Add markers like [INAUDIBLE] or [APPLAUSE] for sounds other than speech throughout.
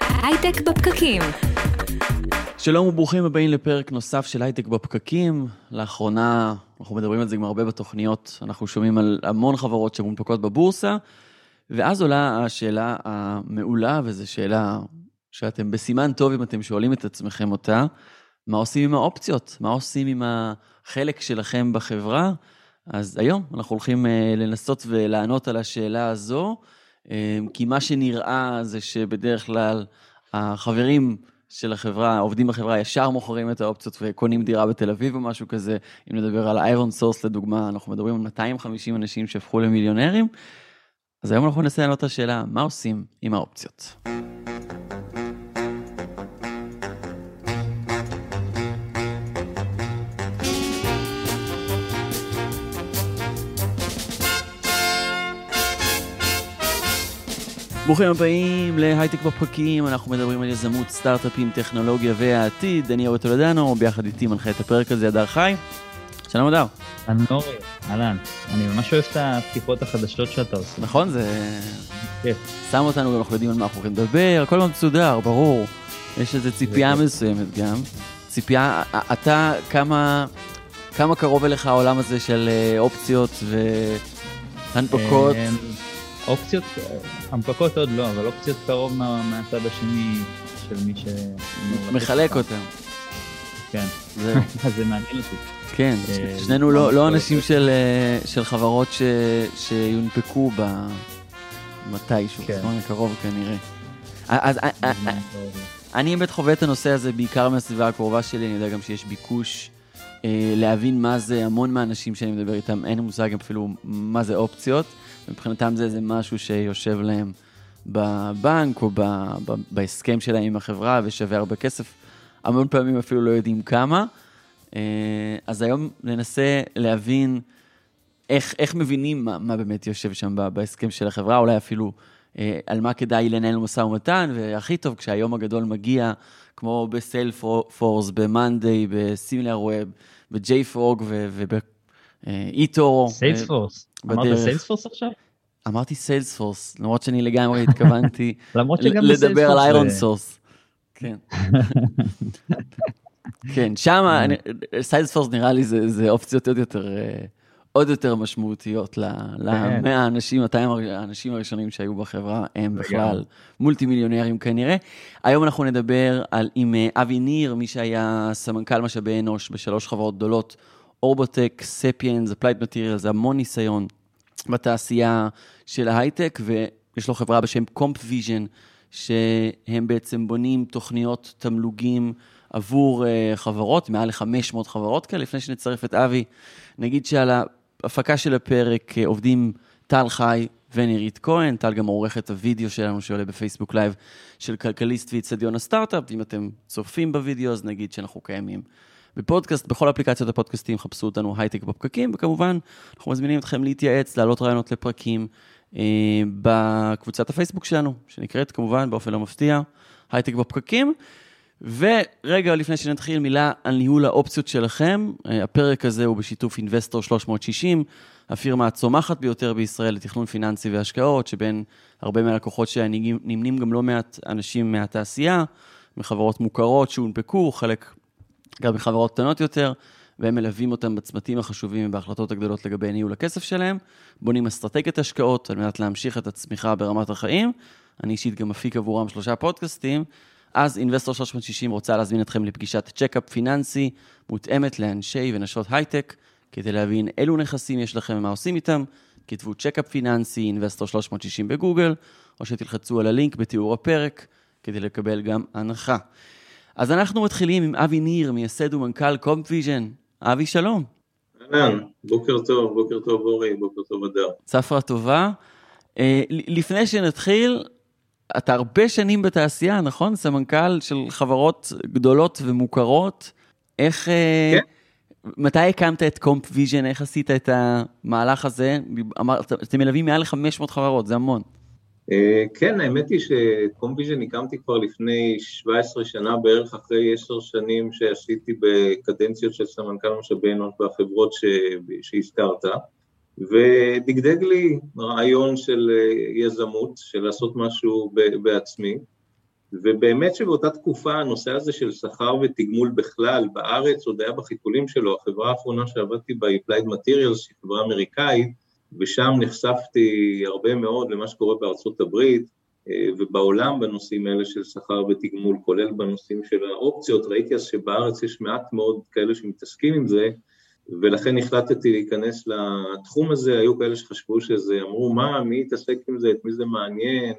הייטק בפקקים. שלום וברוכים הבאים לפרק נוסף של הייטק בפקקים. לאחרונה, אנחנו מדברים על זה גם הרבה בתוכניות, אנחנו שומעים על המון חברות שמונפקות בבורסה, ואז עולה השאלה המעולה, וזו שאלה שאתם בסימן טוב אם אתם שואלים את עצמכם אותה, מה עושים עם האופציות? מה עושים עם החלק שלכם בחברה? אז היום אנחנו הולכים אה, לנסות ולענות על השאלה הזו, כי מה שנראה זה שבדרך כלל החברים של החברה, העובדים בחברה ישר מוכרים את האופציות וקונים דירה בתל אביב או משהו כזה. אם נדבר על איירון סורס לדוגמה, אנחנו מדברים על 250 אנשים שהפכו למיליונרים. אז היום אנחנו ננסה לענות את השאלה, מה עושים עם האופציות? ברוכים הבאים להייטק בפרקים, אנחנו מדברים על יזמות, סטארט-אפים, טכנולוגיה והעתיד. אני אורי טולדנו, ביחד איתי מנחה את הפרק הזה, הדר חי. שלום הדר. אנורי, אהלן. אני ממש אוהב את הפתיחות החדשות שאתה עושה. נכון, זה... כן. שם אותנו, גם אנחנו יודעים על מה אנחנו הולכים לדבר, הכל מאוד מסודר, ברור. יש איזו ציפייה מסוימת גם. ציפייה, אתה, כמה, כמה קרוב אליך העולם הזה של אה, אופציות והנפקות? אופציות, הנפקות עוד לא, אבל אופציות קרוב מה, מהצד השני של מי ש... מחלק אותם. כן, [LAUGHS] זה, מעניין אותי. כן, אה, שנינו לא, לא אנשים של, אה, של חברות ש, שיונפקו במתישהו, כן. בזמן הקרוב כנראה. אז אה, אני באמת חווה את הנושא הזה בעיקר מהסביבה הקרובה שלי, אני יודע גם שיש ביקוש להבין מה זה, המון מהאנשים שאני מדבר איתם, אין מושג אפילו מה זה אופציות. מבחינתם זה איזה משהו שיושב להם בבנק או ב, ב, בהסכם שלהם עם החברה ושווה הרבה כסף. המון פעמים אפילו לא יודעים כמה. אה, אז היום ננסה להבין איך, איך מבינים מה, מה באמת יושב שם בהסכם של החברה, אולי אפילו אה, על מה כדאי לנהל משא ומתן, והכי טוב כשהיום הגדול מגיע, כמו בסיילפורס, במאנדיי, בסימילר ווב, בג'ייפרוג ובאיטור. סיילספורס. אמרת סיילספורס עכשיו? אמרתי סיילספורס, למרות שאני לגמרי התכוונתי [LAUGHS] לדבר על ironSource. כן. [LAUGHS] כן, שם Salesforce נראה לי זה אופציות עוד יותר... אה, עוד יותר משמעותיות למאה כן. האנשים, 200 האנשים הראשונים שהיו בחברה, הם בכלל מולטי מיליונרים כנראה. היום אנחנו נדבר על, עם אה, אבי ניר, מי שהיה סמנכ"ל משאבי אנוש בשלוש חברות גדולות, אורבוטק, Sapiens, Applied Materials, זה המון ניסיון בתעשייה של ההייטק, ויש לו חברה בשם CompVision, שהם בעצם בונים תוכניות תגמולים עבור uh, חברות, מעל ל-500 חברות כאלה. לפני שנצרף את אבי, נגיד שעל ההפקה של הפרק uh, עובדים טל חי ונירית כהן, טל גם עורכת הוידאו שלנו שעולה בפייסבוק live של כלכליסט ואיצטדיון הסטארט-אפ. אם אתם צופים בוידאו, אז נגיד שאנחנו קיימים בפודקאסט, בכל אפליקציות הפודקאסטים חפשו אותנו הייטק בפקקים, וכמובן, אנחנו מזמינים אתכם להתייעץ, להעלות רעיונות לפרקים אה, בקבוצת הפייסבוק שלנו, שנקראת כמובן באופן לא מפתיע, הייטק בפקקים. ורגע לפני שנתחיל, מילה על ניהול האופציות שלכם. אה, הפרק הזה הוא בשיתוף Investor 360, הפירמה הצומחת ביותר בישראל לתכנון פיננסי והשקעות, שבין הרבה מהלקוחות שנמנים גם לא מעט אנשים מהתעשייה, מחברות מוכרות שהונפקו, חלק גם מחברות קטנות יותר, והם מלווים אותם בצמתים החשובים ובהחלטות הגדולות לגבי ניהול הכסף שלהם, בונים אסטרטגיית השקעות על מנת להמשיך את הצמיחה ברמת החיים. אני אישית גם מפיק עבורם שלושה פודקאסטים. אז Investor 360 רוצה להזמין אתכם לפגישת checkup פיננסי מותאמת לאנשי ונשות הייטק, כדי להבין אילו נכסים יש לכם ומה עושים איתם. כתבו checkup פיננסי, Investor 360 בגוגל, או שתלחצו על הלינק בתיאור הפרק כדי לקבל גם הנחה. אז אנחנו מתחילים עם אבי ניר, מייסד ומנכ"ל CompVision. אבי, שלום. אהלן, בוקר טוב, בוקר טוב אורי, בוקר טוב אדר. צפרה טובה. אה, לפני שנתחיל, אתה הרבה שנים בתעשייה, נכון? סמנכ"ל של חברות גדולות ומוכרות. איך... אה, כן. מתי הקמת את CompVision? איך עשית את המהלך הזה? אמרת, אתם מלווים מעל ל-500 חברות, זה המון. אה, כן, האמת היא ש-CompVision הקמתי כבר לפני 17 שנה, בערך אחרי 10 שנים שעשיתי בקדנציות של סמנכ"ל משאבי אנוש בחברות שהזכרת, ודגדג לי רעיון של יזמות, של לעשות משהו בעצמי, ובאמת שבאותה תקופה הנושא הזה של שכר ותגמול בכלל בארץ עוד היה בחיתולים שלו, החברה האחרונה שעבדתי בה היא Applied Materials, שהיא חברה אמריקאית, ושם נחשפתי הרבה מאוד למה שקורה בארצות הברית אה, ובעולם בנושאים האלה של שכר ותגמול, כולל בנושאים של האופציות, ראיתי אז שבארץ יש מעט מאוד כאלה שמתעסקים עם זה, ולכן החלטתי להיכנס לתחום הזה, היו כאלה שחשבו שזה, אמרו מה, מי יתעסק עם זה, את מי זה מעניין,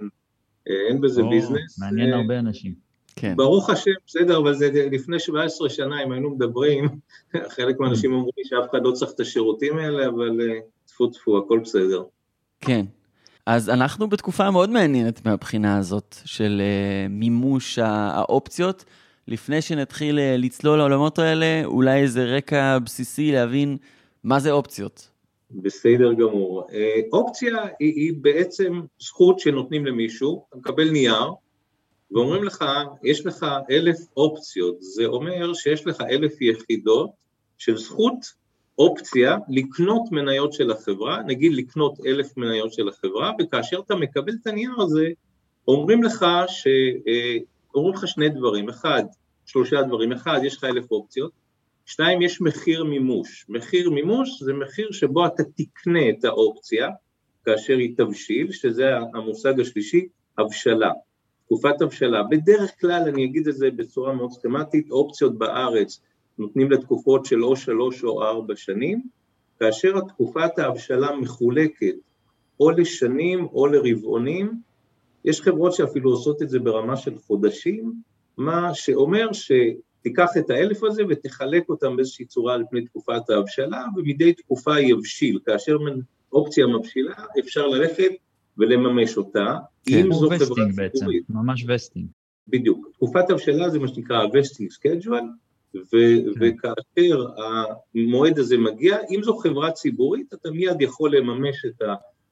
אה, אין בזה או, ביזנס. מעניין אה, הרבה אנשים. כן. ברוך השם, בסדר, אבל זה לפני 17 שנה, אם היינו מדברים, [LAUGHS] חלק מהאנשים אמרו לי שאף אחד לא צריך את השירותים האלה, אבל אה, טפו טפו, הכל בסדר. כן. אז אנחנו בתקופה מאוד מעניינת מהבחינה הזאת של מימוש האופציות. לפני שנתחיל לצלול לעולמות האלה, אולי איזה רקע בסיסי להבין מה זה אופציות. בסדר גמור. אה, אופציה היא, היא בעצם זכות שנותנים למישהו, אתה מקבל נייר, ואומרים לך, יש לך אלף אופציות, זה אומר שיש לך אלף יחידות של זכות אופציה לקנות מניות של החברה, נגיד לקנות אלף מניות של החברה, וכאשר אתה מקבל את הנייר הזה, אומרים לך, ש... אה, אומרים לך שני דברים, אחד, שלושה דברים, אחד, יש לך אלף אופציות, שתיים, יש מחיר מימוש. מחיר מימוש זה מחיר שבו אתה תקנה את האופציה כאשר היא תבשיל, שזה המושג השלישי, הבשלה. תקופת הבשלה. בדרך כלל, אני אגיד את זה בצורה מאוד סכמטית, אופציות בארץ נותנים לתקופות של או שלוש או ארבע שנים, כאשר תקופת ההבשלה מחולקת או לשנים או לרבעונים, יש חברות שאפילו עושות את זה ברמה של חודשים, מה שאומר ש... תיקח את האלף הזה ותחלק אותם באיזושהי צורה על פני תקופת ההבשלה, ומדי תקופה יבשיל. כאשר אופציה מבשילה, אפשר ללכת ולממש אותה. כן, אם זו חברה ציבורית. ממש וסטינג. בדיוק. תקופת הבשלה זה מה שנקרא ה-vesting schedule, ו- כן. וכאשר המועד הזה מגיע, אם זו חברה ציבורית, אתה מיד יכול לממש את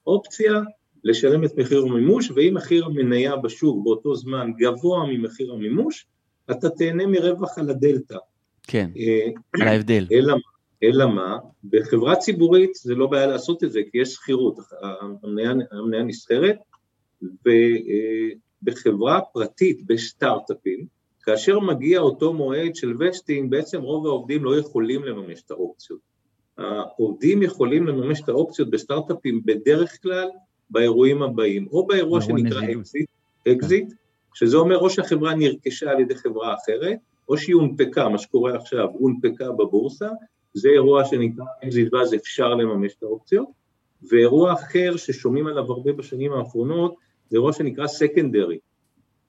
האופציה, לשלם את מחיר המימוש, ואם מחיר המניה בשוק באותו זמן גבוה ממחיר המימוש, אתה תהנה מרווח על הדלתא. כן, אה, [CLEARS THROAT] על ההבדל. אלא, אלא מה, בחברה ציבורית זה לא בעיה לעשות את זה, כי יש שכירות, המניה נסחרת, ובחברה פרטית, בסטארט-אפים, כאשר מגיע אותו מועד של vesting, בעצם רוב העובדים לא יכולים לממש את האופציות. העובדים יכולים לממש את האופציות בסטארט-אפים בדרך כלל באירועים הבאים, או באירוע שנקרא אקזיט, אקזיט, שזה אומר או שהחברה נרכשה על ידי חברה אחרת, או שהיא הונפקה, מה שקורה עכשיו, הונפקה בבורסה, זה אירוע שנקרא אקזיט ואז אפשר לממש את האופציות, ואירוע אחר ששומעים עליו הרבה בשנים האחרונות, זה אירוע שנקרא secondary.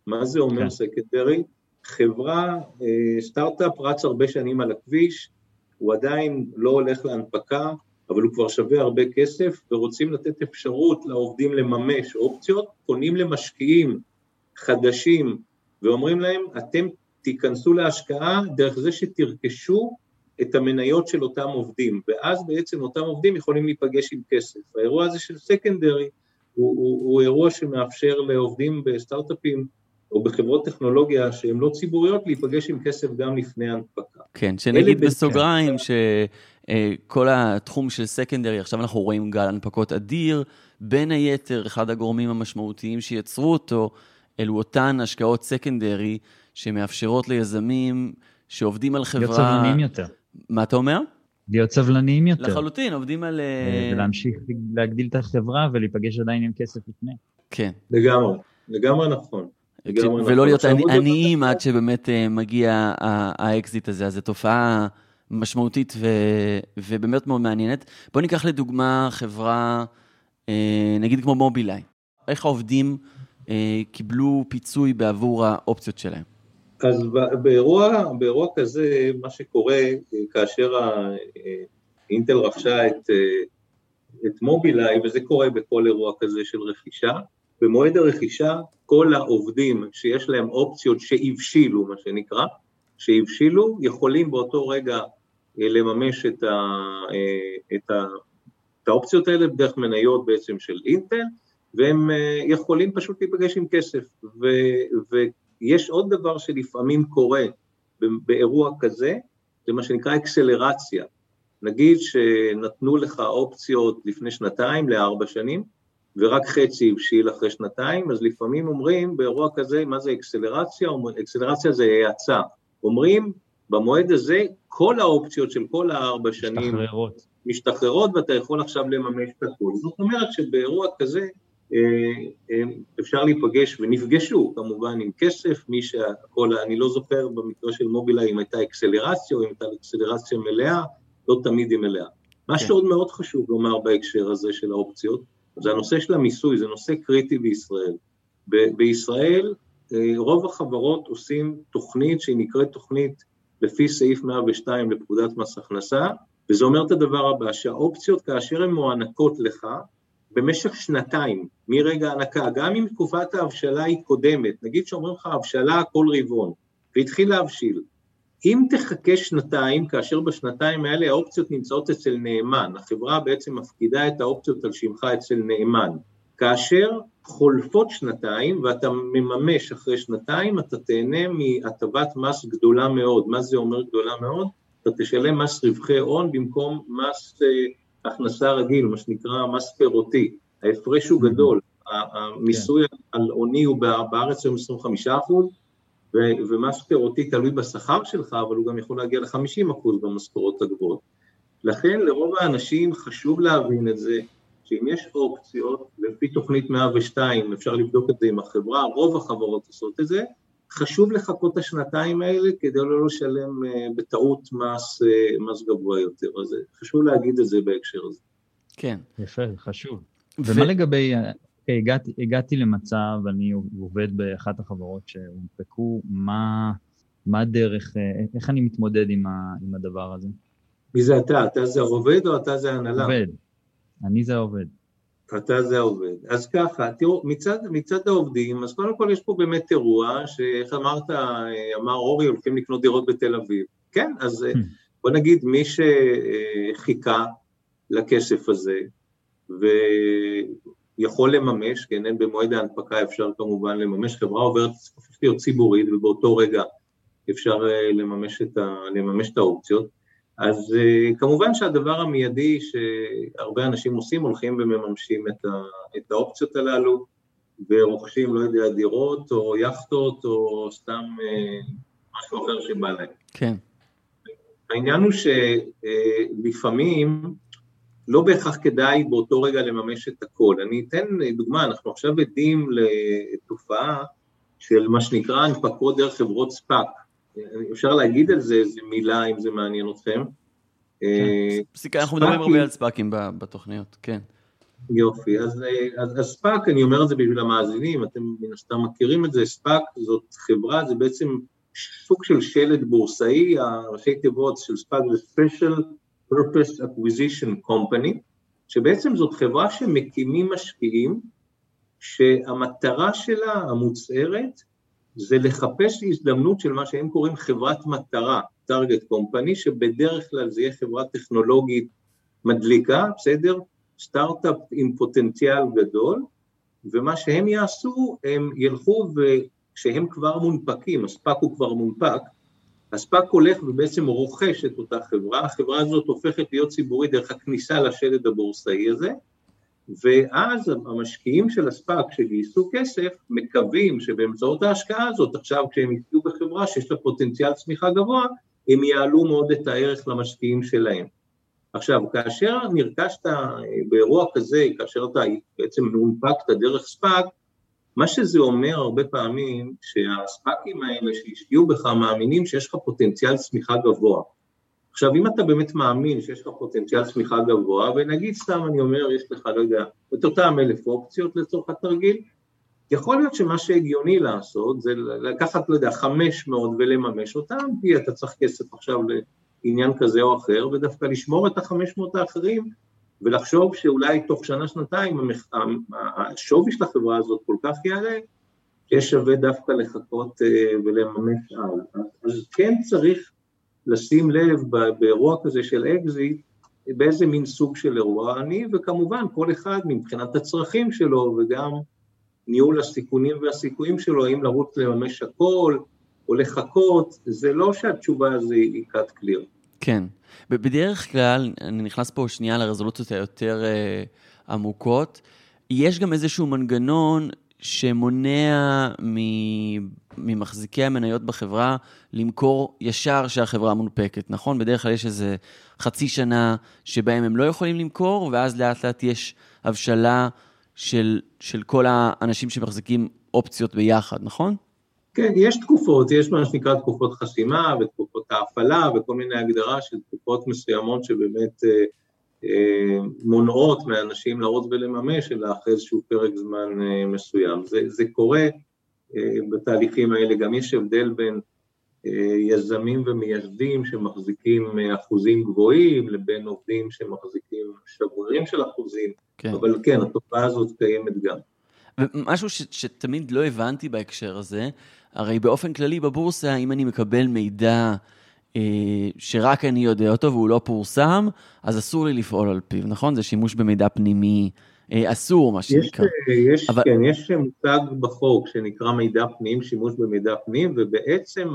מה זה אומר secondary? חברה, אה, סטארט-אפ רץ הרבה שנים על הכביש, הוא עדיין לא הולך להנפקה, אבל הוא כבר שווה הרבה כסף, ורוצים לתת אפשרות לעובדים לממש אופציות, פונים למשקיעים חדשים ואומרים להם, אתם תיכנסו להשקעה דרך זה שתרכשו את המניות של אותם עובדים, ואז בעצם אותם עובדים יכולים להיפגש עם כסף. האירוע הזה של סקנדרי הוא, הוא, הוא אירוע שמאפשר לעובדים בסטארט-אפים או בחברות טכנולוגיה שהן לא ציבוריות להיפגש עם כסף גם לפני ההנפקה. כן, שנגיד בסוגריים שכל התחום של סקנדרי, עכשיו אנחנו רואים גל הנפקות אדיר, בין היתר אחד הגורמים המשמעותיים שיצרו אותו אלו אותן השקעות secondary שמאפשרות ליזמים שעובדים על חברה... להיות סבלניים יותר. מה אתה אומר? להיות סבלניים יותר. לחלוטין, עובדים על... אה, ולהמשיך להגדיל את החברה ולהיפגש עדיין עם כסף לפני. כן. לגמרי, לגמרי נכון. ולא. להיות עניים עד שבאמת אה, מגיע האקזיט הזה, אז זו תופעה משמעותית. ובאמת מאוד מעניינת. בואו ניקח לדוגמה חברה, אה, נגיד כמו מובילאיי. איך העובדים אה, קיבלו פיצוי בעבור האופציות שלהם? אז באירוע, באירוע כזה, מה שקורה כאשר אינטל רכשה את, את מובילאיי, וזה קורה בכל אירוע כזה של רכישה, במועד הרכישה כל העובדים שיש להם אופציות שהבשילו, מה שנקרא, שהבשילו, יכולים באותו רגע לממש את, ה, את, ה, את האופציות האלה בדרך מניות בעצם של אינטל, והם אה, יכולים פשוט להיפגש עם כסף. ו, ויש עוד דבר שלפעמים קורה באירוע כזה, זה מה שנקרא אקסלרציה. נגיד שנתנו לך אופציות לפני שנתיים לארבע שנים, ורק חצי הבשיל אחרי שנתיים, אז לפעמים אומרים באירוע כזה, מה זה אקסלרציה? אקסלרציה זה האצה. אומרים, במועד הזה כל האופציות של כל הארבע שנים משתחררות. משתחררות ואתה יכול עכשיו לממש את הכול. זאת אומרת שבאירוע כזה אה, אה, אפשר להיפגש, ונפגשו כמובן עם כסף, מי שהכל, אני לא זוכר במקרה של מובילאיי אם הייתה אקסלרציה או אם הייתה אקסלרציה מלאה, לא תמיד היא מלאה. מה כן. שעוד מאוד חשוב לומר בהקשר הזה של האופציות, זה הנושא של המיסוי, זה נושא קריטי בישראל. ב- בישראל אה, רוב החברות עושים תוכנית שהיא נקראת תוכנית לפי סעיף 102 לפקודת מס הכנסה, וזה אומר את הדבר הבא, שהאופציות כאשר הן מוענקות לך, במשך שנתיים, מרגע ההנקה, גם אם תקופת ההבשלה היא קודמת, נגיד שאומרים לך הבשלה כל רבעון, והתחיל להבשיל, אם תחכה שנתיים, כאשר בשנתיים האלה האופציות נמצאות אצל נאמן, החברה בעצם מפקידה את האופציות על שמך אצל נאמן, כאשר חולפות שנתיים ואתה מממש אחרי שנתיים, אתה תהנה מהטבת מס גדולה מאוד. מה זה אומר גדולה מאוד? אתה תשלם מס רווחי הון במקום מס אה, הכנסה רגיל, מה שנקרא מס פירותי. ההפרש הוא גדול, המיסוי כן. על עוני הוא בארץ היום 25 אחוז, ומס פירותי תלוי בשכר שלך, אבל הוא גם יכול להגיע ל-50 אחוז במשכורות הגבוהות. לכן לרוב האנשים חשוב להבין את זה, שאם יש אופציות, לפי תוכנית 102, אפשר לבדוק את זה עם החברה, רוב החברות עושות את זה, חשוב לחכות את השנתיים האלה כדי לא לשלם אה, בטעות מס, אה, מס גבוה יותר, אז חשוב להגיד את זה בהקשר הזה. כן. יפה, חשוב. ו... ומה לגבי, אה, הגעתי, הגעתי למצב, אני עובד באחת החברות שהונפקו, מה, מה הדרך, איך אני מתמודד עם, ה, עם הדבר הזה? מי זה אתה? אתה זה העובד או אתה זה ההנהלה? עובד. אני זה העובד. אתה זה העובד. אז ככה, תראו, מצד, מצד העובדים, אז קודם כל יש פה באמת אירוע, שאיך אמרת, אמר אורי, הולכים לקנות דירות בתל אביב. כן, אז hmm. בוא נגיד, מי שחיכה לכסף הזה, ויכול לממש, כן, אין במועד ההנפקה אפשר כמובן לממש, חברה עוברת, הופכת להיות ציבורית, ובאותו רגע אפשר אה, לממש את, ה, לממש את האופציות. אז uh, כמובן שהדבר המיידי שהרבה אנשים עושים, הולכים ומממשים את, ה, את האופציות הללו, ורוכשים, לא יודע, דירות או יכטות או סתם uh, משהו אחר שבא להם. כן. העניין הוא שלפעמים לא בהכרח כדאי באותו רגע לממש את הכל. אני אתן דוגמה, אנחנו עכשיו עדים לתופעה של מה שנקרא הנפקות דרך חברות ספאק. אפשר להגיד על זה איזה מילה, אם זה מעניין אתכם. כן. אנחנו מדברים הרבה על ספאקים בתוכניות, כן. יופי, אז, אז, אז ספאק, אני אומר את זה בשביל המאזינים, אתם מן הסתם מכירים את זה, ספאק זאת חברה, זה בעצם סוג של שלד בורסאי, הראשי תיבות של ספאק זה Special Purpose Acquisition Company, שבעצם זאת חברה שמקימים משקיעים, שהמטרה שלה המוצהרת זה לחפש הזדמנות של מה שהם קוראים חברת מטרה, target company, שבדרך כלל זה יהיה חברה טכנולוגית מדליקה, בסדר? סטארט-אפ עם פוטנציאל גדול, ומה שהם יעשו, הם ילכו וכשהם כבר מונפקים, הספאק הוא כבר מונפק, הספאק הולך ובעצם רוכש את אותה חברה, החברה הזאת הופכת להיות ציבורית דרך הכניסה לשלד הבורסאי הזה, ואז המשקיעים של הספאק שגייסו כסף מקווים שבאמצעות ההשקעה הזאת עכשיו כשהם יפגעו בחברה שיש לה פוטנציאל צמיחה גבוה הם יעלו מאוד את הערך למשקיעים שלהם. עכשיו כאשר נרכשת באירוע כזה, כאשר אתה בעצם מונפקת דרך ספאק, מה שזה אומר הרבה פעמים שהספאקים האלה שהשקיעו בך מאמינים שיש לך פוטנציאל צמיחה גבוה. עכשיו, אם אתה באמת מאמין שיש לך פוטנציאל צמיחה גבוה, ונגיד סתם אני אומר, יש לך, לא יודע, את אותם אלף אופציות לצורך התרגיל, יכול להיות שמה שהגיוני לעשות זה לקחת, לא יודע, 500 ולממש אותם, כי אתה צריך כסף עכשיו לעניין כזה או אחר, ודווקא לשמור את ה-500 האחרים, ולחשוב שאולי תוך שנה-שנתיים השווי של החברה הזאת כל כך יעלה, שיש שווה דווקא לחכות אה, ולממש על. אז כן צריך לשים לב באירוע כזה של אקזיט, באיזה מין סוג של אירוע אני, וכמובן כל אחד מבחינת הצרכים שלו וגם ניהול הסיכונים והסיכויים שלו, האם לרוץ לממש הכל או לחכות, זה לא שהתשובה הזו היא cut clear. כן. בדרך כלל, אני נכנס פה שנייה לרזולוציות היותר אה, עמוקות, יש גם איזשהו מנגנון שמונע ממחזיקי המניות בחברה למכור ישר שהחברה מונפקת, נכון? בדרך כלל יש איזה חצי שנה שבהם הם לא יכולים למכור, ואז לאט לאט יש הבשלה של, של כל האנשים שמחזיקים אופציות ביחד, נכון? כן, יש תקופות, יש מה שנקרא תקופות חסימה ותקופות ההפעלה וכל מיני הגדרה של תקופות מסוימות שבאמת אה, אה, מונעות מאנשים לרוץ ולממש, אלא אחרי איזשהו פרק זמן אה, מסוים. זה, זה קורה אה, בתהליכים האלה, גם יש הבדל בין יזמים ומייסדים שמחזיקים אחוזים גבוהים לבין עובדים שמחזיקים שברירים של אחוזים, כן. אבל כן, התופעה הזאת קיימת גם. ומשהו ש, שתמיד לא הבנתי בהקשר הזה, הרי באופן כללי בבורסה, אם אני מקבל מידע אה, שרק אני יודע אותו והוא לא פורסם, אז אסור לי לפעול על פיו, נכון? זה שימוש במידע פנימי אה, אסור, מה שנקרא. יש, יש, אבל... כן, יש מושג בחוק שנקרא מידע פנים, שימוש במידע פנים, ובעצם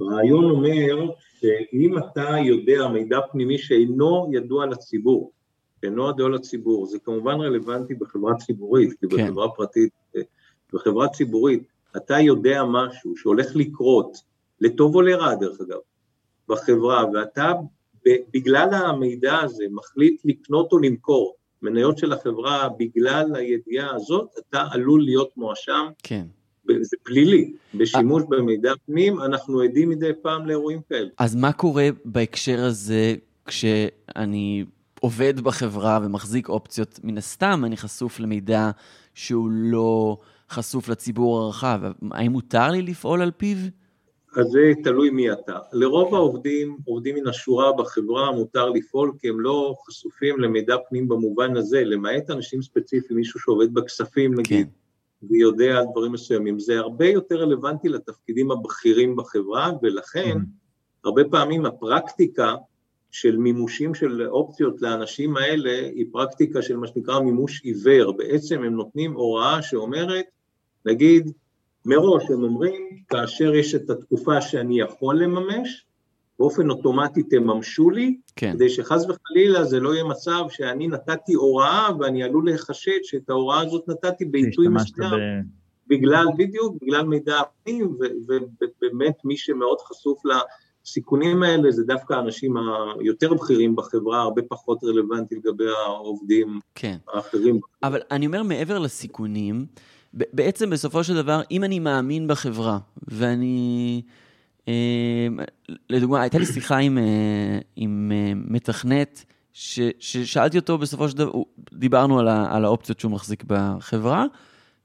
הרעיון אומר שאם אתה יודע מידע פנימי שאינו ידוע לציבור, שאינו ידוע לציבור, זה כמובן רלוונטי בחברה ציבורית, כי כן. בחברה פרטית, בחברה ציבורית, אתה יודע משהו שהולך לקרות, לטוב או לרע דרך אגב, בחברה, ואתה בגלל המידע הזה מחליט לקנות או למכור מניות של החברה בגלל הידיעה הזאת, אתה עלול להיות מואשם. כן. זה פלילי. בשימוש במידע פנים, אנחנו עדים מדי פעם לאירועים כאלה. אז מה קורה בהקשר הזה כשאני עובד בחברה ומחזיק אופציות? מן הסתם אני חשוף למידע שהוא לא חשוף לציבור הרחב. האם מותר לי לפעול על פיו? אז זה תלוי מי אתה. לרוב העובדים, עובדים מן השורה בחברה, מותר לפעול כי הם לא חשופים למידע פנים במובן הזה, למעט אנשים ספציפיים, מישהו שעובד בכספים נגיד, כן. ויודע על דברים מסוימים. זה הרבה יותר רלוונטי לתפקידים הבכירים בחברה, ולכן mm-hmm. הרבה פעמים הפרקטיקה של מימושים של אופציות לאנשים האלה היא פרקטיקה של מה שנקרא מימוש עיוור. בעצם הם נותנים הוראה שאומרת, נגיד, מראש הם אומרים, כאשר יש את התקופה שאני יכול לממש, באופן אוטומטי תממשו לי, כן. כדי שחס וחלילה זה לא יהיה מצב שאני נתתי הוראה ואני עלול להיחשד שאת ההוראה הזאת נתתי בעיתוי מסוים, ב... בגלל, בדיוק, בגלל מידע הפנים, ובאמת מי שמאוד חשוף לסיכונים האלה זה דווקא האנשים היותר בכירים בחברה, הרבה פחות רלוונטי לגבי העובדים כן. האחרים. אבל אני אומר מעבר לסיכונים, בעצם בסופו של דבר, אם אני מאמין בחברה, ואני... אה, לדוגמה, הייתה לי שיחה עם, אה, עם אה, מתכנת, ש, ששאלתי אותו בסופו של דבר, דיברנו על, ה, על האופציות שהוא מחזיק בחברה,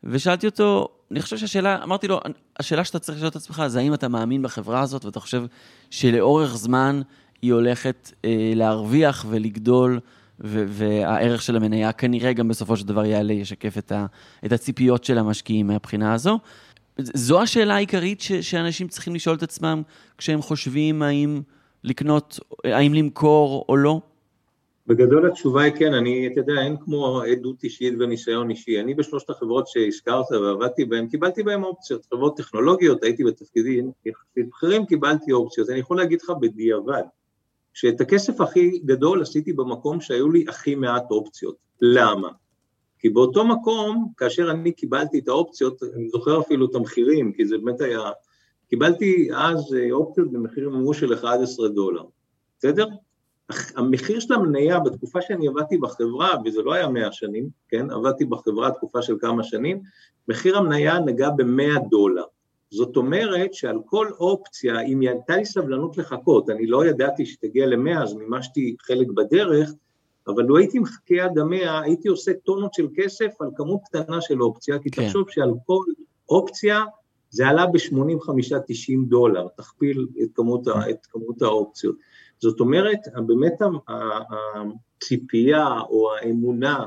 ושאלתי אותו, אני חושב שהשאלה, אמרתי לו, השאלה שאתה צריך לשאול את עצמך זה האם אתה מאמין בחברה הזאת ואתה חושב שלאורך זמן היא הולכת אה, להרוויח ולגדול והערך של המניה כנראה גם בסופו של דבר יעלה, ישקף את, ה- את הציפיות של המשקיעים מהבחינה הזו. זו השאלה העיקרית ש- שאנשים צריכים לשאול את עצמם כשהם חושבים האם לקנות, האם למכור או לא? בגדול התשובה היא כן, אני, אתה יודע, אין כמו עדות אישית וניסיון אישי. אני בשלושת החברות שהזכרת ועבדתי בהן, קיבלתי בהן אופציות. חברות טכנולוגיות, הייתי בתפקידים יחסית בכירים, קיבלתי אופציות. אני יכול להגיד לך בדיעבד, שאת הכסף הכי גדול עשיתי במקום שהיו לי הכי מעט אופציות. למה? כי באותו מקום, כאשר אני קיבלתי את האופציות, אני זוכר אפילו את המחירים, כי זה באמת היה... קיבלתי אז אה, אופציות במחיר מימוש של 11 דולר, בסדר? המחיר של המניה בתקופה שאני עבדתי בחברה, וזה לא היה 100 שנים, כן? עבדתי בחברה תקופה של כמה שנים, מחיר המניה נגע ב-100 דולר. זאת אומרת שעל כל אופציה, אם הייתה לי סבלנות לחכות, אני לא ידעתי שתגיע למאה, אז מימשתי חלק בדרך, אבל לו הייתי מחכה עד המאה, הייתי עושה טונות של כסף על כמות קטנה של אופציה, כי כן. תחשוב שעל כל אופציה זה עלה ב-85-90 דולר, תכפיל את כמות, את כמות האופציות. זאת אומרת, באמת הציפייה או האמונה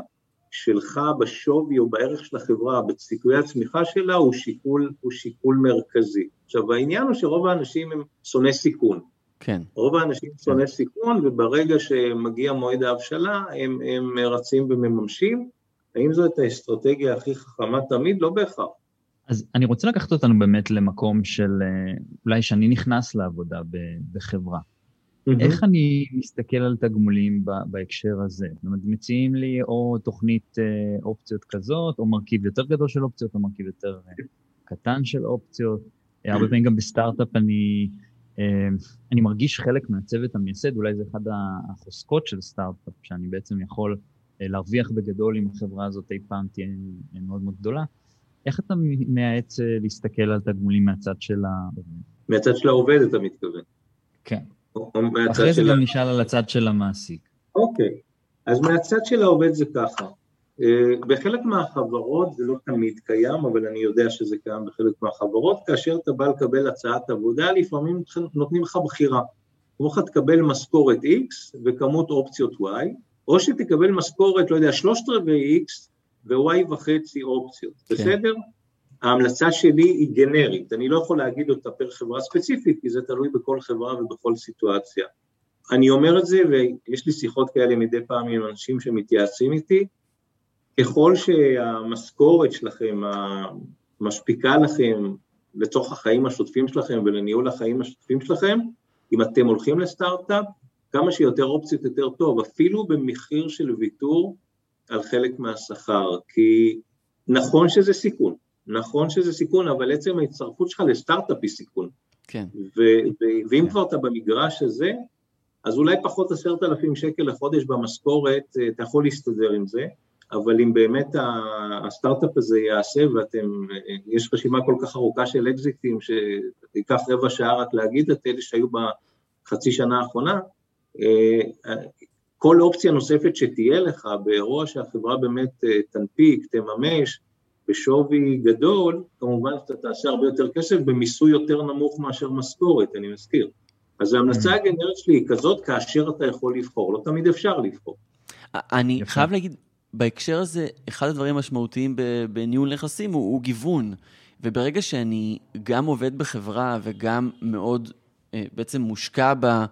שלך בשווי או בערך של החברה, בסיכויי הצמיחה שלה, הוא שיקול, הוא שיקול מרכזי. עכשיו, העניין הוא שרוב האנשים הם שונאי סיכון. כן. רוב האנשים כן. שונאי סיכון, וברגע שמגיע מועד ההבשלה, הם, הם רצים ומממשים. האם זו את האסטרטגיה הכי חכמה תמיד? לא בהכרח. אז אני רוצה לקחת אותנו באמת למקום של, אה, אולי שאני נכנס לעבודה בחברה. איך אני מסתכל על תגמולים בהקשר הזה? זאת אומרת, מציעים לי או תוכנית אופציות כזאת, או מרכיב יותר גדול של אופציות, או מרכיב יותר קטן של אופציות. הרבה פעמים גם בסטארט-אפ אני, אני מרגיש חלק מהצוות המייסד, אולי זה אחד החוזקות של סטארט-אפ, שאני בעצם יכול להרוויח בגדול אם החברה הזאת אי פעם תהיה מאוד מאוד גדולה. איך אתה מייעץ להסתכל על תגמולים מהצד של העובד? מהצד של העובד אתה מתכוון. כן. אחרי זה גם נשאל על הצד של המעסיק. אוקיי, אז מהצד של העובד זה ככה. אה, בחלק מהחברות זה לא תמיד קיים, אבל אני יודע שזה קיים בחלק מהחברות, כאשר אתה בא לקבל הצעת עבודה, לפעמים נותנים לך בחירה. כמו לך תקבל משכורת X וכמות אופציות Y, או שתקבל משכורת, לא יודע, שלושת רבעי X ו-Y וחצי אופציות, כן. בסדר? ההמלצה שלי היא גנרית, אני לא יכול להגיד אותה פר חברה ספציפית, כי זה תלוי בכל חברה ובכל סיטואציה. אני אומר את זה, ויש לי שיחות כאלה מדי פעם עם אנשים שמתייעצים איתי, ככל שהמשכורת שלכם משפיקה לכם לצורך החיים השוטפים שלכם ולניהול החיים השוטפים שלכם, אם אתם הולכים לסטארט-אפ, כמה שיותר אופציות יותר טוב, אפילו במחיר של ויתור על חלק מהשכר, כי נכון שזה סיכון, נכון שזה סיכון, אבל עצם ההצטרפות שלך לסטארט-אפ היא סיכון. כן. ואם כן. כבר אתה במגרש הזה, אז אולי פחות עשרת אלפים שקל לחודש במשכורת, אה, אתה יכול להסתדר עם זה, אבל אם באמת הסטארט-אפ הזה יעשה ואתם, אה, יש רשימה כל כך ארוכה של אקזיטים שתיקח רבע שעה רק להגיד את אלה שהיו בחצי שנה האחרונה, אה, כל אופציה נוספת שתהיה לך באירוע שהחברה באמת תנפיק, תממש, בשווי גדול, כמובן שאתה תעשה הרבה יותר כסף במיסוי יותר נמוך מאשר משכורת, אני מזכיר. אז ההמלצה mm. הגנרית שלי היא כזאת כאשר אתה יכול לבחור, לא תמיד אפשר לבחור. אני חייב להגיד, בהקשר הזה, אחד הדברים המשמעותיים בניהול נכסים הוא, הוא גיוון. וברגע שאני גם עובד בחברה וגם מאוד אה, בעצם מושקע בה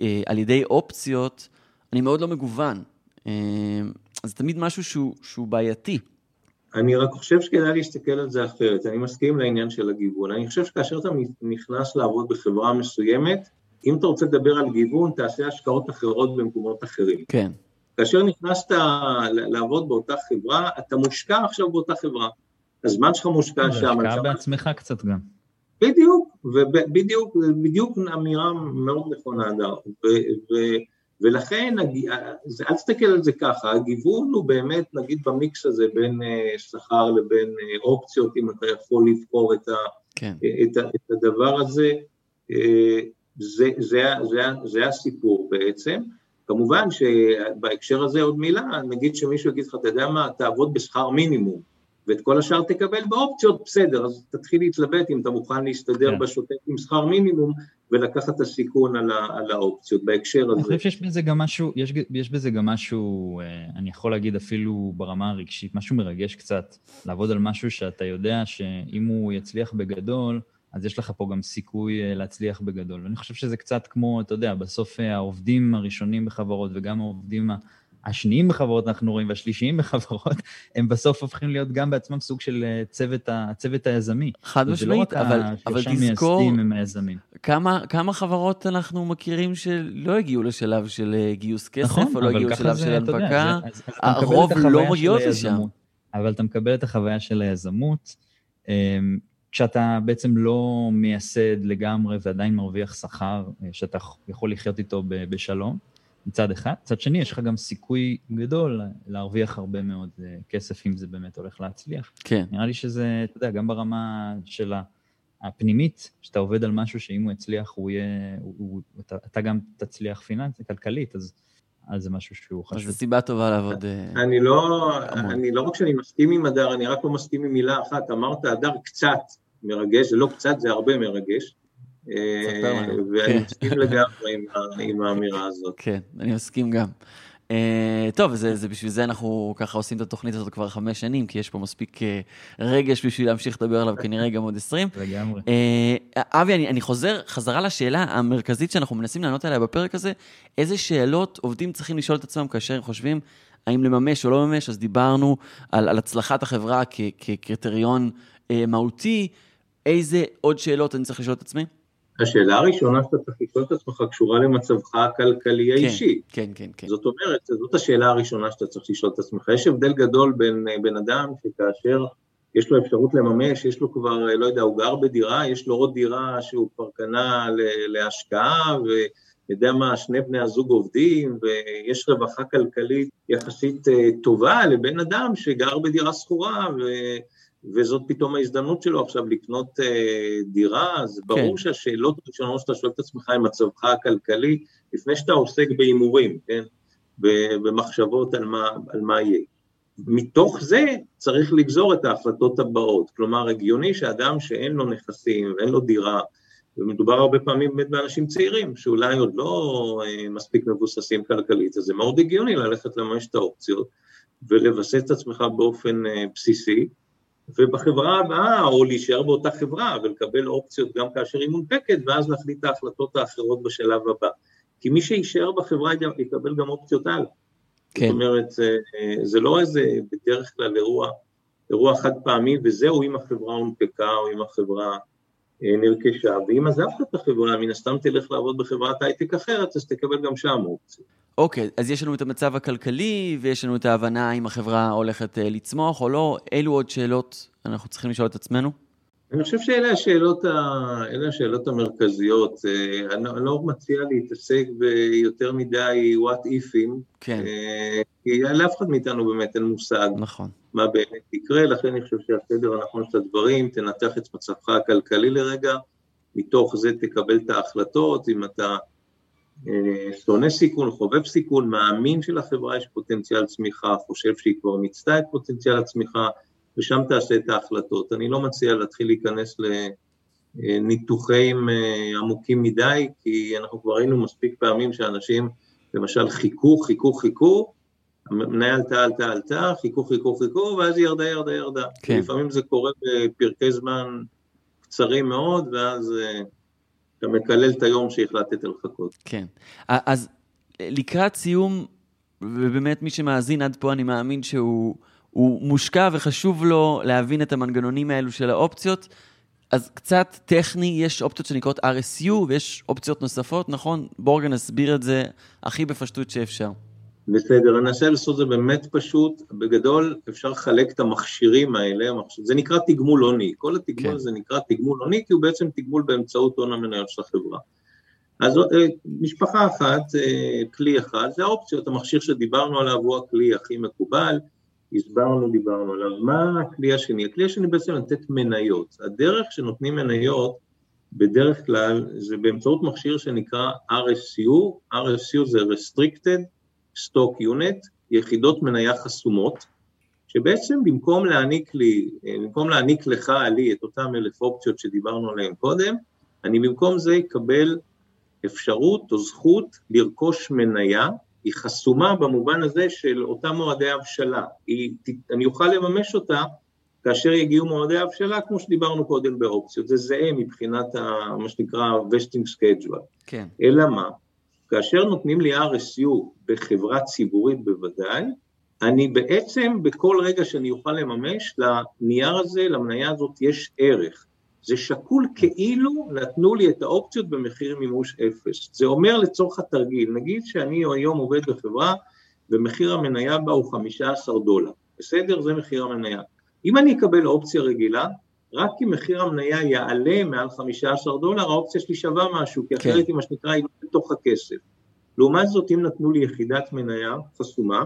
אה, על ידי אופציות, אני מאוד לא מגוון. אה, אז זה תמיד משהו שהוא, שהוא בעייתי. אני רק חושב שכדאי להסתכל על זה אחרת, אני מסכים לעניין של הגיוון. אני חושב שכאשר אתה נכנס לעבוד בחברה מסוימת, אם אתה רוצה לדבר על גיוון, תעשה השקעות אחרות במקומות אחרים. כן. כאשר נכנסת לעבוד באותה חברה, אתה מושקע עכשיו באותה חברה. הזמן שלך מושקע שם. השקעה בעצמך קצת גם. בדיוק, ובדיוק, בדיוק אמירה מאוד נכונה, אדר. ולכן, אל תסתכל על זה ככה, הגיוון הוא באמת, נגיד במיקס הזה בין אה, שכר לבין אה, אופציות, אם אתה יכול לבחור את, ה, כן. את, את הדבר הזה, אה, זה, זה, זה, זה הסיפור בעצם. כמובן שבהקשר הזה עוד מילה, נגיד שמישהו יגיד לך, אתה יודע מה, תעבוד בשכר מינימום, ואת כל השאר תקבל באופציות, בסדר, אז תתחיל להתלבט אם אתה מוכן להסתדר כן. בשוטף עם שכר מינימום ולקחת את הסיכון על, ה, על האופציות בהקשר הזה. אני חושב שיש בזה גם משהו, יש, יש בזה גם משהו, אה, אני יכול להגיד אפילו ברמה הרגשית, משהו מרגש קצת, לעבוד על משהו שאתה יודע שאם הוא יצליח בגדול, אז יש לך פה גם סיכוי אה, להצליח בגדול. ואני חושב שזה קצת כמו, אתה יודע, בסוף אה, העובדים הראשונים בחברות וגם העובדים השניים בחברות אנחנו רואים והשלישיים בחברות, [LAUGHS] הם בסוף הופכים להיות גם בעצמם סוג של אה, צוות, הצוות היזמי. חד משמעית, אבל, אבל תזכור. כמה, כמה חברות אנחנו מכירים שלא הגיעו לשלב של אה, גיוס כסף, נכון, או לא הגיעו לשלב של הנפקה, הרוב לא מגיעות לשם. אבל אתה מקבל את החוויה של היזמות, אמ, כשאתה בעצם לא מייסד לגמרי ועדיין מרוויח שכר אה, שאתה יכול לחיות איתו בשלום. מצד אחד. מצד שני, יש לך גם סיכוי גדול להרוויח הרבה מאוד אה, כסף, אם זה באמת הולך להצליח. כן. נראה לי שזה, אתה יודע, גם ברמה של הפנימית, שאתה עובד על משהו שאם הוא יצליח, הוא יהיה, הוא, הוא, אתה, אתה גם תצליח פיננסית, כלכלית, אז, אז זה משהו שהוא חשוב. אז זו סיבה טובה לעבוד אה, אני לא, אני לא רק שאני מסכים עם הדר, אני רק לא מסכים עם מילה אחת. אמרת, הדר קצת מרגש, זה לא קצת, זה הרבה מרגש. אה, ואני כן. מסכים לגמרי עם האמירה הזאת. כן, אני מסכים גם. Uh, טוב, זה, זה בשביל זה אנחנו ככה עושים את התוכנית הזאת כבר חמש שנים, כי יש פה מספיק uh, רגש בשביל להמשיך לדבר עליו כנראה גם עוד עשרים. לגמרי. אבי, אני, אני חוזר חזרה לשאלה המרכזית שאנחנו מנסים לענות עליה בפרק הזה, איזה שאלות עובדים צריכים לשאול את עצמם כאשר הם חושבים האם לממש או לא לממש, אז דיברנו על, על הצלחת החברה כקריטריון uh, מהותי, איזה עוד שאלות אני צריך לשאול את עצמי? השאלה הראשונה שאתה צריך לשאול את עצמך קשורה למצבך הכלכלי כן, האישי. כן, כן, כן. זאת אומרת, זאת השאלה הראשונה שאתה צריך לשאול את עצמך. יש הבדל גדול בין בן אדם שכאשר יש לו אפשרות לממש, יש לו כבר, לא יודע, הוא גר בדירה, יש לו עוד דירה שהוא כבר קנה להשקעה, ויודע מה, שני בני הזוג עובדים, ויש רווחה כלכלית יחסית אה, טובה לבן אדם שגר בדירה שכורה, ו... וזאת פתאום ההזדמנות שלו עכשיו לקנות אה, דירה, אז כן. ברור שהשאלות הראשונות שאתה שואל את עצמך עם מצבך הכלכלי, לפני שאתה עוסק בהימורים, כן? במחשבות על מה, על מה יהיה. מתוך זה צריך לגזור את ההחלטות הבאות, כלומר הגיוני שאדם שאין לו נכסים ואין לו דירה, ומדובר הרבה פעמים באמת באנשים צעירים שאולי עוד לא אה, מספיק מבוססים כלכלית, אז זה מאוד הגיוני ללכת לממש את האופציות ולבסס את עצמך באופן אה, בסיסי, ובחברה הבאה, או להישאר באותה חברה ולקבל אופציות גם כאשר היא מונפקת, ואז להחליט את ההחלטות האחרות בשלב הבא. כי מי שיישאר בחברה יקבל גם אופציות הלאה. כן. זאת אומרת, זה, לא איזה, בדרך כלל אירוע, אירוע חד פעמי, וזהו אם החברה הונפקה או אם החברה אה, נרכשה, ואם עזבת את החברה, מן הסתם תלך לעבוד בחברת הייטק אחרת, אז תקבל גם שם אופציה. אוקיי, אז יש לנו את המצב הכלכלי, ויש לנו את ההבנה אם החברה הולכת אה, לצמוח או לא. אילו עוד שאלות אנחנו צריכים לשאול את עצמנו? אני חושב שאלה השאלות, ה... השאלות המרכזיות. אה, אני, אני לא מציע להתעסק ביותר מדי what ifים, כן. אה, כי לאף אחד מאיתנו באמת אין מושג נכון. מה באמת יקרה, לכן אני חושב שהסדר הנכון של הדברים, תנתח את מצבך הכלכלי לרגע, מתוך זה תקבל את ההחלטות, אם אתה שונא סיכון, חובב סיכון, מאמין שלחברה יש פוטנציאל צמיחה, חושב שהיא כבר מיצתה את פוטנציאל הצמיחה, ושם תעשה את ההחלטות. אני לא מציע להתחיל להיכנס לניתוחים אה, עמוקים מדי, כי אנחנו כבר ראינו מספיק פעמים שאנשים למשל חיכו, חיכו, חיכו, המניה עלתה, עלתה, עלתה, חיכו, חיכו, חיכו, ואז היא ירדה, ירדה, ירדה. כן. לפעמים זה קורה בפרקי זמן קצרים מאוד, ואז אה, אתה מקלל את היום שהחלטת לחכות. כן. אז לקראת סיום, ובאמת מי שמאזין עד פה, אני מאמין שהוא... הוא מושקע וחשוב לו להבין את המנגנונים האלו של האופציות. אז קצת טכני, יש אופציות שנקראות RSU ויש אופציות נוספות, נכון? בואו רגע נסביר את זה הכי בפשטות שאפשר. בסדר, אני אנסה לעשות את זה באמת פשוט. בגדול אפשר לחלק את המכשירים האלה, זה נקרא תגמול הוני. כל התגמול כן. הזה נקרא תגמול הוני, כי הוא בעצם תגמול באמצעות הון המניות של החברה. אז אה, משפחה אחת, אה, כלי אחד, זה האופציות, המכשיר שדיברנו עליו הוא הכלי הכי מקובל. הסברנו, דיברנו עליו. מה הכלי השני? הכלי השני בעצם לתת מניות. הדרך שנותנים מניות בדרך כלל זה באמצעות מכשיר שנקרא RSU, RSU זה Restricted Stock Unit, יחידות מניה חסומות, שבעצם במקום להעניק לי, במקום להעניק לך, לי, את אותם אלף אופציות שדיברנו עליהן קודם, אני במקום זה אקבל אפשרות או זכות לרכוש מניה היא חסומה במובן הזה של אותם מועדי הבשלה. היא, אני אוכל לממש אותה כאשר יגיעו מועדי הבשלה, כמו שדיברנו קודם באופציות. זה זהה מבחינת ה, מה שנקרא vesting schedule. כן. אלא מה? כאשר נותנים לי RSU בחברה ציבורית בוודאי, אני בעצם בכל רגע שאני אוכל לממש, לנייר הזה, למניה הזאת יש ערך. זה שקול כאילו נתנו לי את האופציות במחיר מימוש אפס. זה אומר לצורך התרגיל, נגיד שאני היום עובד בחברה ומחיר המניה בה הוא 15 דולר, בסדר? זה מחיר המניה. אם אני אקבל אופציה רגילה, רק אם מחיר המניה יעלה מעל 15 דולר, האופציה שלי שווה משהו, כי אחרת היא מה שנקרא היא לא בתוך הכסף. לעומת זאת, אם נתנו לי יחידת מניה חסומה,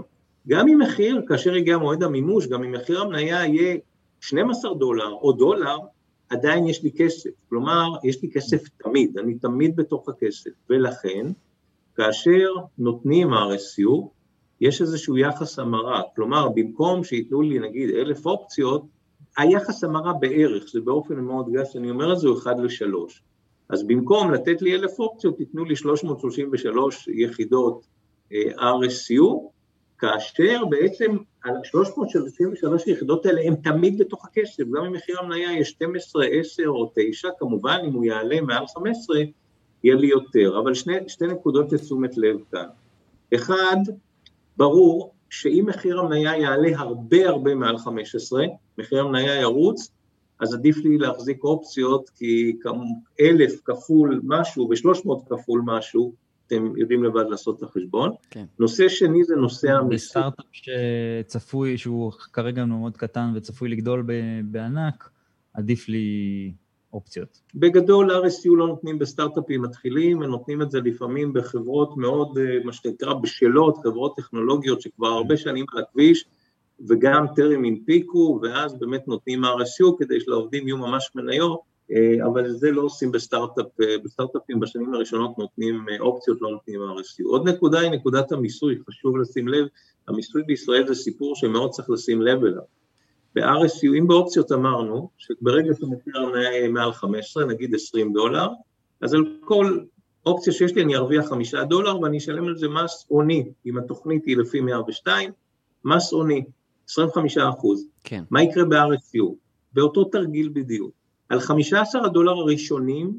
גם אם מחיר, כאשר הגיע מועד המימוש, גם אם מחיר המניה יהיה 12 דולר או דולר, עדיין יש לי כסף, כלומר, יש לי כסף תמיד, אני תמיד בתוך הכסף, ולכן, כאשר נותנים RSU, יש איזשהו יחס המרה, כלומר, במקום שייתנו לי נגיד אלף אופציות, היחס המרה בערך, זה באופן מאוד גס, אני אומר את זה, הוא אחד לשלוש. אז במקום לתת לי אלף אופציות, תיתנו לי 333 יחידות אה, RSU, כאשר בעצם ה-333 יחידות האלה הן תמיד בתוך הכסף, גם אם מחיר המניה יהיה 12, 10 או 9, כמובן אם הוא יעלה מעל 15 יהיה לי יותר, אבל שני, שתי נקודות לתשומת לב כאן. אחד, ברור שאם מחיר המניה יעלה הרבה הרבה מעל 15, מחיר המניה ירוץ, אז עדיף לי להחזיק אופציות, כי אלף כפול משהו ושלוש מאות כפול משהו, אתם יודעים לבד לעשות את החשבון. כן. נושא שני זה נושא המיסוי. בסטארט-אפ שצפוי, שהוא כרגע מאוד קטן וצפוי לגדול בענק, עדיף לי אופציות. בגדול RSU לא נותנים בסטארט-אפים מתחילים, הם נותנים את זה לפעמים בחברות מאוד, אה, מה שנקרא, בשלות, חברות טכנולוגיות שכבר הרבה שנים על הכביש, וגם טרם הנפיקו, ואז באמת נותנים RSU כדי שלעובדים יהיו ממש מניות, אה, אבל זה לא עושים בסטארט-אפ, אה, בסטארט-אפים בשנים הראשונות נותנים אופציות, לא נותנים RSU. עוד נקודה היא נקודת המיסוי, חשוב לשים לב, המיסוי בישראל זה סיפור שמאוד צריך לשים לב אליו. ב-RSU, אם באופציות אמרנו, שברגע שמחיר מעל 15, נגיד 20 דולר, אז על כל אופציה שיש לי אני ארוויח 5 דולר ואני אשלם על זה מס עוני, אם התוכנית היא לפי 102, מס עוני, 25 אחוז. כן. מה יקרה ב-RSU? באותו תרגיל בדיוק. על 15 הדולר הראשונים,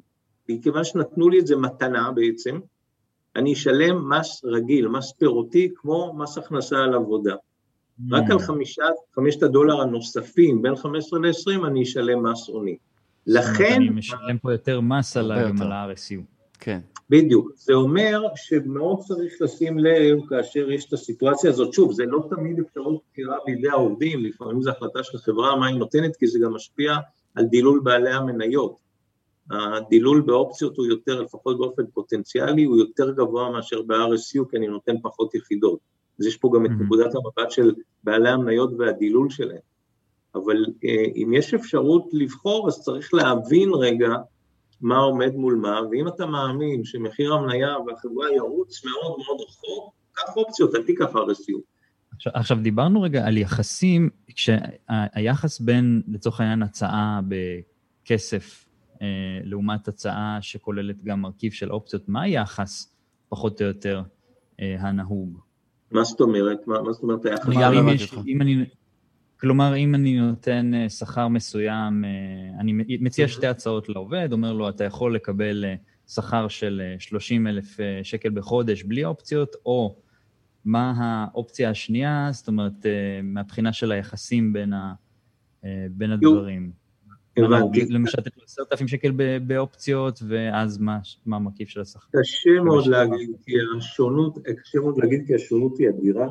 מכיוון שנתנו לי את זה מתנה בעצם, אני אשלם מס רגיל, מס פירותי, כמו מס הכנסה על עבודה. רק על חמישה, חמשת הדולר הנוספים, בין 15 ל-20, אני אשלם מס עוני. לכן... אני משלם פה יותר מס על ה-RSU. כן. בדיוק. זה אומר שמאוד צריך לשים לב כאשר יש את הסיטואציה הזאת. שוב, זה לא תמיד אפשרות בחירה בידי העובדים, לפעמים זו החלטה של חברה מה היא נותנת, כי זה גם משפיע על דילול בעלי המניות. הדילול באופציות הוא יותר, לפחות באופן פוטנציאלי, הוא יותר גבוה מאשר ב-RSU, כי אני נותן פחות יחידות. אז יש פה גם את נקודת המבט של בעלי המניות והדילול שלהם. אבל אה, אם יש אפשרות לבחור, אז צריך להבין רגע מה עומד מול מה, ואם אתה מאמין שמחיר המניה והחברה ירוץ מאוד מאוד רחוק, קח אופציות, אל תיקח RSU. עכשיו, עכשיו דיברנו רגע על יחסים, כשהיחס בין, לצורך העניין, הצעה בכסף אה, לעומת הצעה שכוללת גם מרכיב של אופציות, מה היחס, פחות או יותר, אה, הנהוג? מה זאת אומרת? מה, מה זאת אומרת היחס? אם יש, אם אני, כלומר, אם אני נותן אה, שכר מסוים, אה, אני מציע שתי הצעות לעובד, אומר לו, אתה יכול לקבל אה, שכר של 30 אלף שקל בחודש בלי אופציות, או מה האופציה השנייה, זאת אומרת, מהבחינה של היחסים בין, ה, בין הדברים. הבנתי. למשל, עשרת אלפים שקל באופציות, ואז מה המרכיב של השכר? קשה מאוד להגיד, כי השונות, קשה מאוד להגיד כי השונות היא אדירה,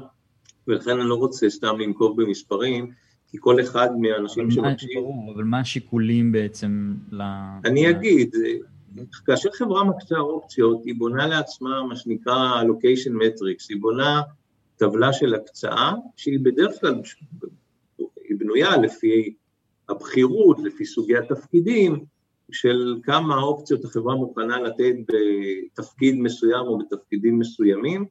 ולכן אני לא רוצה סתם לנקוב במספרים, כי כל אחד מהאנשים שמקשיבים... אבל מה השיקולים בעצם ל... אני אגיד, כאשר חברה מקצה אופציות, היא בונה לעצמה מה שנקרא location metrics, היא בונה טבלה של הקצאה, שהיא בדרך כלל, היא בנויה לפי הבכירות, לפי סוגי התפקידים, של כמה אופציות החברה מוכנה לתת בתפקיד מסוים או בתפקידים מסוימים,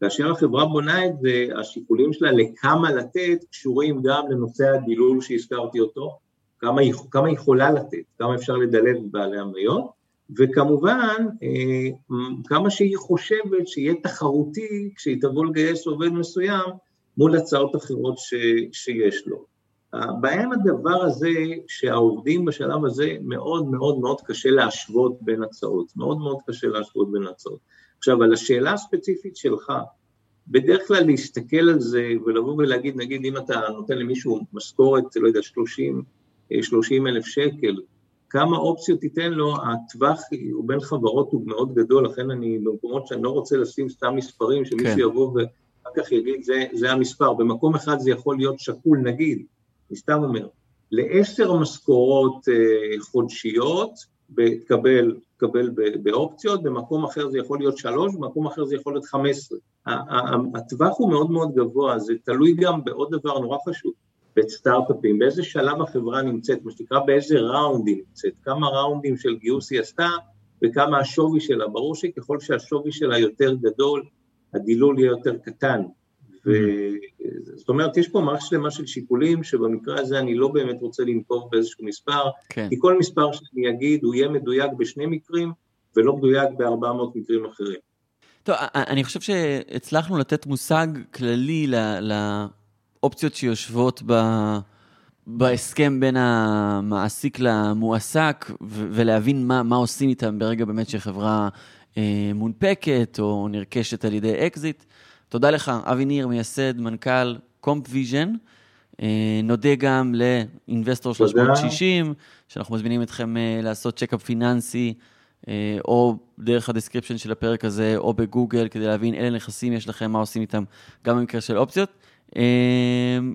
כאשר החברה בונה את זה, השיקולים שלה לכמה לתת קשורים גם לנושא הדילול שהזכרתי אותו, כמה היא, כמה היא יכולה לתת, כמה אפשר לדלל בבעלי המניות, וכמובן אה, כמה שהיא חושבת שיהיה תחרותי כשהיא תבוא לגייס עובד מסוים מול הצעות אחרות ש, שיש לו. הבעיה עם הדבר הזה, שהעובדים בשלב הזה מאוד מאוד מאוד קשה להשוות בין הצעות, מאוד מאוד קשה להשוות בין הצעות. עכשיו, על השאלה הספציפית שלך, בדרך כלל להסתכל על זה ולבוא ולהגיד, נגיד אם אתה נותן למישהו משכורת, לא יודע, 30, 30 אלף שקל, כמה אופציות תיתן לו, הטווח הוא בין חברות הוא מאוד גדול, לכן אני במקומות שאני לא רוצה לשים סתם מספרים, שמישהו כן. יבוא ואחר כך יגיד, זה, זה המספר, במקום אחד זה יכול להיות שקול, נגיד, אני סתם אומר, לעשר משכורות אה, חודשיות, תקבל, תקבל באופציות, במקום אחר זה יכול להיות שלוש, במקום אחר זה יכול להיות חמש עשרה. הטווח הוא מאוד מאוד גבוה, זה תלוי גם בעוד דבר נורא חשוב, בסטארט-אפים, באיזה שלב החברה נמצאת, מה שנקרא באיזה ראונד היא נמצאת, כמה ראונדים של גיוס היא עשתה וכמה השווי שלה, ברור שככל שהשווי שלה יותר גדול, הדילול יהיה יותר קטן. זאת אומרת, יש פה מערכת שלמה של שיקולים, שבמקרה הזה אני לא באמת רוצה לנקוב באיזשהו מספר, כן. כי כל מספר שאני אגיד הוא יהיה מדויק בשני מקרים, ולא מדויק ב-400 מקרים אחרים. טוב, אני חושב שהצלחנו לתת מושג כללי לאופציות שיושבות ב... בהסכם בין המעסיק למועסק, ולהבין מה, מה עושים איתם ברגע באמת שחברה אה, מונפקת או נרכשת על ידי אקזיט. תודה לך, אבי ניר, מייסד, מנכ"ל Comp Vision. נודה גם ל-Investor 360, שאנחנו מזמינים אתכם לעשות checkup פיננסי, או דרך ה description של הפרק הזה, או בגוגל, כדי להבין אילו נכסים יש לכם, מה עושים איתם, גם במקרה של אופציות.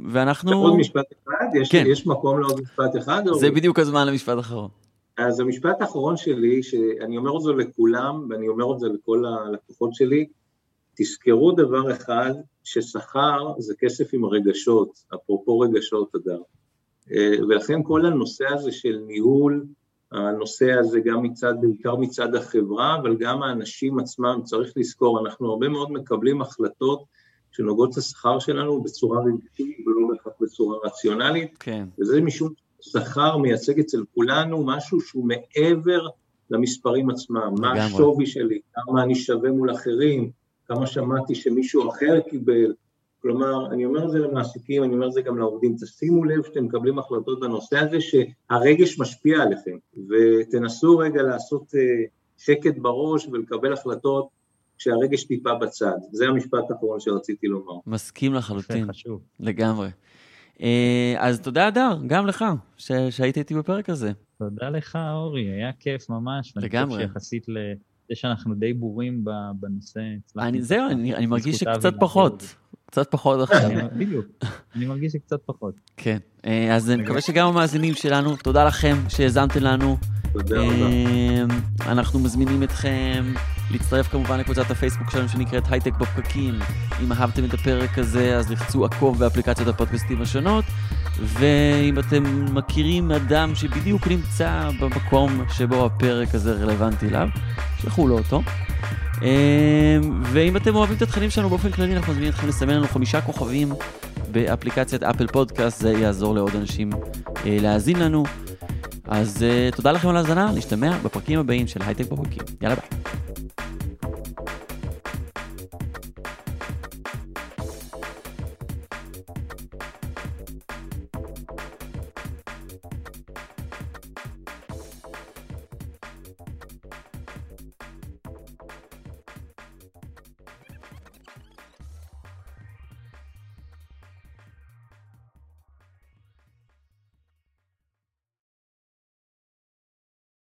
ואנחנו... עוד משפט אחד? יש, כן. יש מקום לעוד משפט אחד? זה או... בדיוק הזמן למשפט אחרון. אז המשפט האחרון שלי, שאני אומר את זה לכולם, ואני אומר את זה לכל הלקוחות שלי, תזכרו דבר אחד, ששכר זה כסף עם רגשות, אפרופו רגשות אדם. אה, ולכן כל הנושא הזה של ניהול, הנושא הזה גם מצד, בעיקר מצד החברה, אבל גם האנשים עצמם, צריך לזכור, אנחנו הרבה מאוד מקבלים החלטות שנוגעות לשכר שלנו בצורה רגשית ולא בהכרח בצורה רציונלית, כן. וזה משום שכר מייצג אצל כולנו משהו שהוא מעבר למספרים עצמם, מה השווי שלי, כמה אני שווה מול אחרים, כמה שמעתי שמישהו אחר קיבל, כלומר, אני אומר את זה למעסיקים, אני אומר את זה גם לעובדים, תשימו לב שאתם מקבלים החלטות בנושא הזה, שהרגש משפיע עליכם, ותנסו רגע לעשות אה, שקט בראש ולקבל החלטות כשהרגש טיפה בצד. זה המשפט האחרון שרציתי לומר. מסכים לחלוטין, לגמרי. אה, אז תודה, אדר, גם לך, שהיית איתי בפרק הזה. תודה לך, אורי, היה כיף ממש. לגמרי. ואני חושב שיחסית לזה שאנחנו די בורים בנושא. אני, זהו, אני, אני מרגיש שקצת פחות. קצת פחות עכשיו. בדיוק, אני מרגיש שקצת פחות. כן, אה, אז אני מקווה שגם המאזינים שלנו, תודה לכם שהאזנתם לנו. תודה רבה. אה, אנחנו מזמינים אתכם להצטרף כמובן לקבוצת הפייסבוק שלנו שנקראת הייטק בפקקים. אם אהבתם את הפרק הזה, אז לחצו עקוב באפליקציות הפודקאסטים השונות. ואם אתם מכירים אדם שבדיוק נמצא במקום שבו הפרק הזה רלוונטי אליו, שלחו לו אותו. אמ, ואם אתם אוהבים את התכנים שלנו באופן כללי, אנחנו מזמינים אתכם לסמן לנו חמישה כוכבים באפליקציית אפל פודקאסט, זה יעזור לעוד אנשים אה, להאזין לנו. אז uh, תודה לכם על ההאזנה, נשתמע בפרקים הבאים של הייטק בפרקים. יאללה ביי.